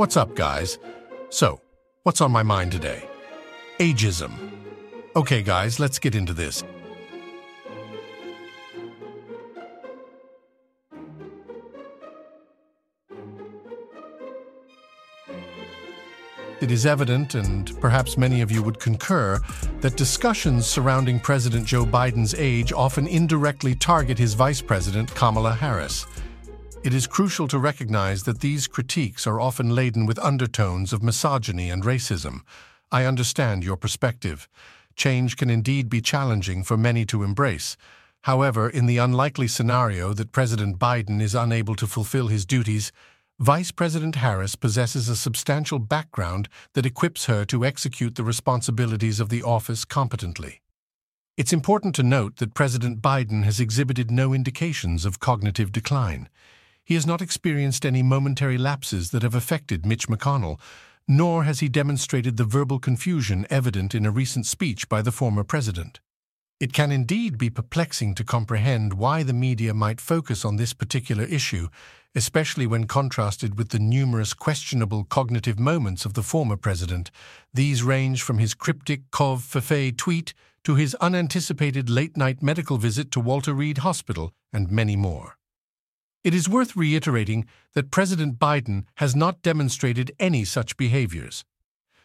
What's up, guys? So, what's on my mind today? Ageism. Okay, guys, let's get into this. It is evident, and perhaps many of you would concur, that discussions surrounding President Joe Biden's age often indirectly target his vice president, Kamala Harris. It is crucial to recognize that these critiques are often laden with undertones of misogyny and racism. I understand your perspective. Change can indeed be challenging for many to embrace. However, in the unlikely scenario that President Biden is unable to fulfill his duties, Vice President Harris possesses a substantial background that equips her to execute the responsibilities of the office competently. It's important to note that President Biden has exhibited no indications of cognitive decline. He has not experienced any momentary lapses that have affected Mitch McConnell, nor has he demonstrated the verbal confusion evident in a recent speech by the former president. It can indeed be perplexing to comprehend why the media might focus on this particular issue, especially when contrasted with the numerous questionable cognitive moments of the former president. These range from his cryptic covfefe tweet to his unanticipated late-night medical visit to Walter Reed Hospital, and many more. It is worth reiterating that President Biden has not demonstrated any such behaviors.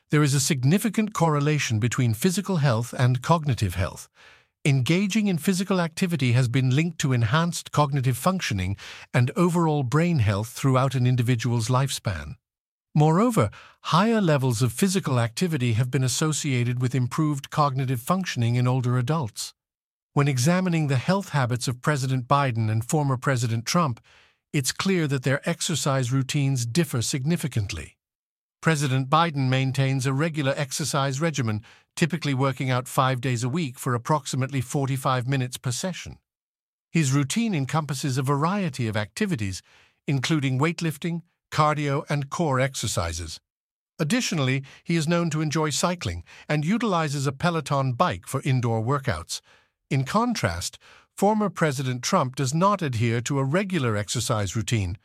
There is a significant correlation between physical health and cognitive health. Engaging in physical activity has been linked to enhanced cognitive functioning and overall brain health throughout an individual's lifespan. Moreover, higher levels of physical activity have been associated with improved cognitive functioning in older adults. When examining the health habits of President Biden and former President Trump, it's clear that their exercise routines differ significantly. President Biden maintains a regular exercise regimen, typically working out five days a week for approximately 45 minutes per session. His routine encompasses a variety of activities, including weightlifting, cardio, and core exercises. Additionally, he is known to enjoy cycling and utilizes a Peloton bike for indoor workouts, in contrast, former President Trump does not adhere to a regular exercise routine.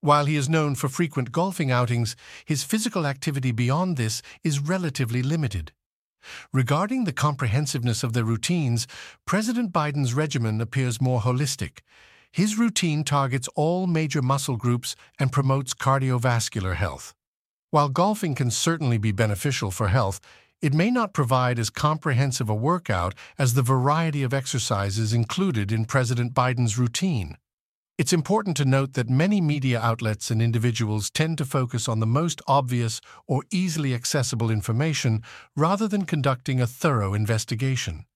While he is known for frequent golfing outings, his physical activity beyond this is relatively limited. Regarding the comprehensiveness of their routines, President Biden's regimen appears more holistic. His routine targets all major muscle groups and promotes cardiovascular health. While golfing can certainly be beneficial for health, it may not provide as comprehensive a workout as the variety of exercises included in President Biden's routine. It's important to note that many media outlets and individuals tend to focus on the most obvious or easily accessible information rather than conducting a thorough investigation.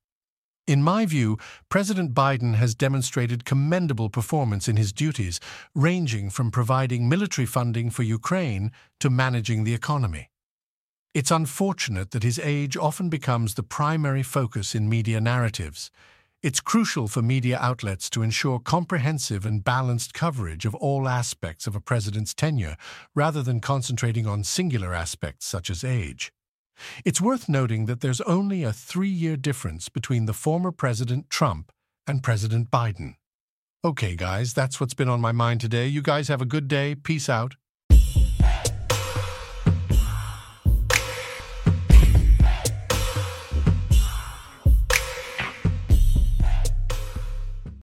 In my view, President Biden has demonstrated commendable performance in his duties, ranging from providing military funding for Ukraine to managing the economy. It's unfortunate that his age often becomes the primary focus in media narratives. It's crucial for media outlets to ensure comprehensive and balanced coverage of all aspects of a president's tenure, rather than concentrating on singular aspects such as age. It's worth noting that there's only a three-year difference between the former President Trump and President Biden. Okay, guys, that's what's been on my mind today. You guys have a good day. Peace out.